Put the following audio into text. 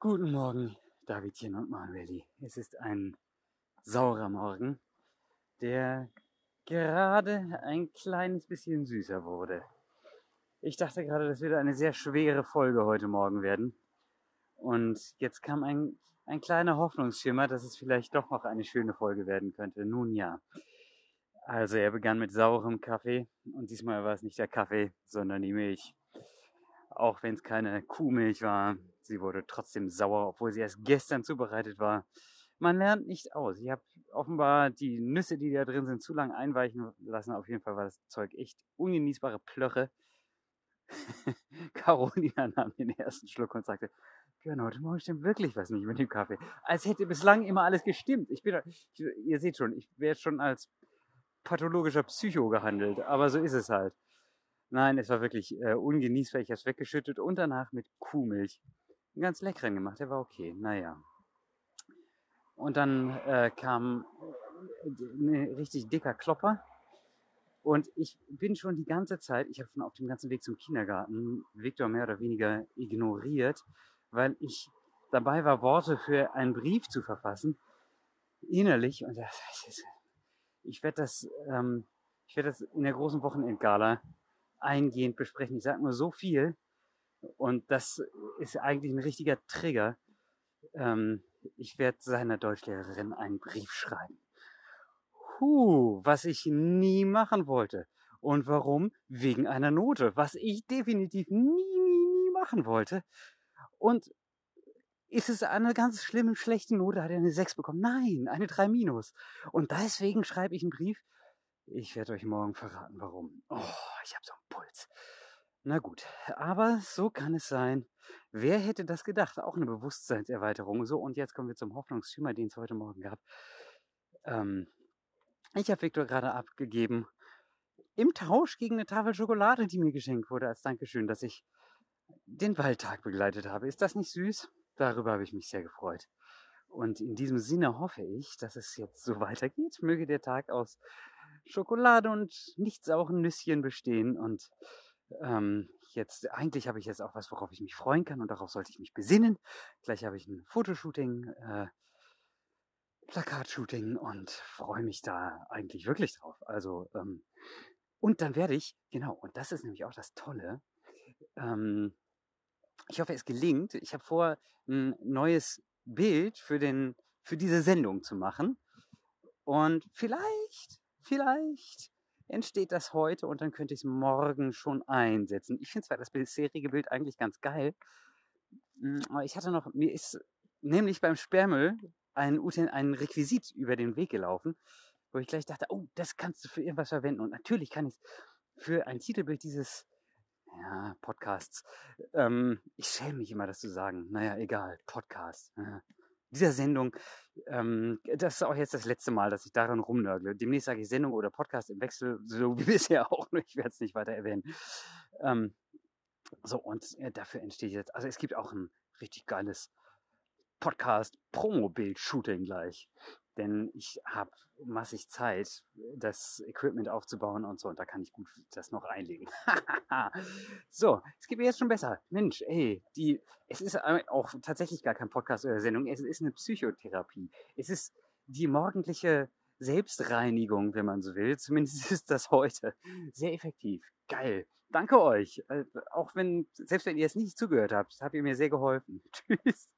Guten Morgen, Davidchen und Manueli. Es ist ein saurer Morgen, der gerade ein kleines bisschen süßer wurde. Ich dachte gerade, das würde eine sehr schwere Folge heute Morgen werden. Und jetzt kam ein, ein kleiner Hoffnungsschimmer, dass es vielleicht doch noch eine schöne Folge werden könnte. Nun ja. Also er begann mit saurem Kaffee und diesmal war es nicht der Kaffee, sondern die Milch. Auch wenn es keine Kuhmilch war, sie wurde trotzdem sauer, obwohl sie erst gestern zubereitet war. Man lernt nicht aus. Ich habe offenbar die Nüsse, die da drin sind, zu lange einweichen lassen. Auf jeden Fall war das Zeug echt ungenießbare Plöche. Carolina nahm den ersten Schluck und sagte, Björn, heute Morgen stimmt wirklich was nicht mit dem Kaffee. Als hätte bislang immer alles gestimmt. Ich bin, ich, ihr seht schon, ich werde schon als pathologischer Psycho gehandelt, aber so ist es halt. Nein, es war wirklich äh, ungenießbar. Ich habe es weggeschüttet und danach mit Kuhmilch. Einen ganz leckeren gemacht, der war okay. Naja. Und dann äh, kam ein äh, richtig dicker Klopper und ich bin schon die ganze Zeit, ich habe schon auf dem ganzen Weg zum Kindergarten Viktor mehr oder weniger ignoriert, weil ich dabei war, Worte für einen Brief zu verfassen, innerlich. Und das, ich werde das, ähm, ich werde das in der großen Wochenendgala eingehend besprechen. Ich sage nur so viel. Und das ist eigentlich ein richtiger Trigger. Ähm, ich werde seiner Deutschlehrerin einen Brief schreiben. Puh, was ich nie machen wollte. Und warum? Wegen einer Note, was ich definitiv nie, nie, nie machen wollte. Und ist es eine ganz schlimme, schlechte Note? Hat er eine 6 bekommen? Nein, eine 3 minus. Und deswegen schreibe ich einen Brief. Ich werde euch morgen verraten, warum. Oh, ich habe so einen Puls. Na gut, aber so kann es sein. Wer hätte das gedacht? Auch eine Bewusstseinserweiterung. So, und jetzt kommen wir zum Hoffnungsschimmer, den es heute Morgen gab. Ähm, ich habe Viktor gerade abgegeben. Im Tausch gegen eine Tafel Schokolade, die mir geschenkt wurde, als Dankeschön, dass ich den Waldtag begleitet habe. Ist das nicht süß? Darüber habe ich mich sehr gefreut. Und in diesem Sinne hoffe ich, dass es jetzt so weitergeht. Möge der Tag aus Schokolade und nicht sauren Nüsschen bestehen. Und ähm, jetzt, eigentlich habe ich jetzt auch was, worauf ich mich freuen kann und darauf sollte ich mich besinnen. Gleich habe ich ein Fotoshooting. Äh, Plakatshooting und freue mich da eigentlich wirklich drauf. Also, ähm, und dann werde ich, genau, und das ist nämlich auch das Tolle, ähm, ich hoffe, es gelingt. Ich habe vor, ein neues Bild für, den, für diese Sendung zu machen. Und vielleicht, vielleicht entsteht das heute und dann könnte ich es morgen schon einsetzen. Ich finde zwar das bisherige Bild eigentlich ganz geil, hm, aber ich hatte noch, mir ist nämlich beim Sperrmüll ein, ein Requisit über den Weg gelaufen, wo ich gleich dachte, oh, das kannst du für irgendwas verwenden. Und natürlich kann ich es für ein Titelbild dieses ja, Podcasts. Ähm, ich schäme mich immer, das zu sagen. Naja, egal, Podcast. Ja. Dieser Sendung, ähm, das ist auch jetzt das letzte Mal, dass ich daran rumnörgle. Demnächst sage ich Sendung oder Podcast im Wechsel, so wie bisher auch, ich werde es nicht weiter erwähnen. Ähm, so, und äh, dafür entsteht jetzt, also es gibt auch ein richtig geiles Podcast-Promo-Bild-Shooting gleich. Denn ich habe massig Zeit, das Equipment aufzubauen und so. Und da kann ich gut das noch einlegen. so, es geht mir jetzt schon besser. Mensch, ey, die, es ist auch tatsächlich gar kein Podcast oder Sendung. Es ist eine Psychotherapie. Es ist die morgendliche Selbstreinigung, wenn man so will. Zumindest ist das heute. Sehr effektiv. Geil. Danke euch. Äh, auch wenn, selbst wenn ihr es nicht zugehört habt, habt ihr mir sehr geholfen. Tschüss.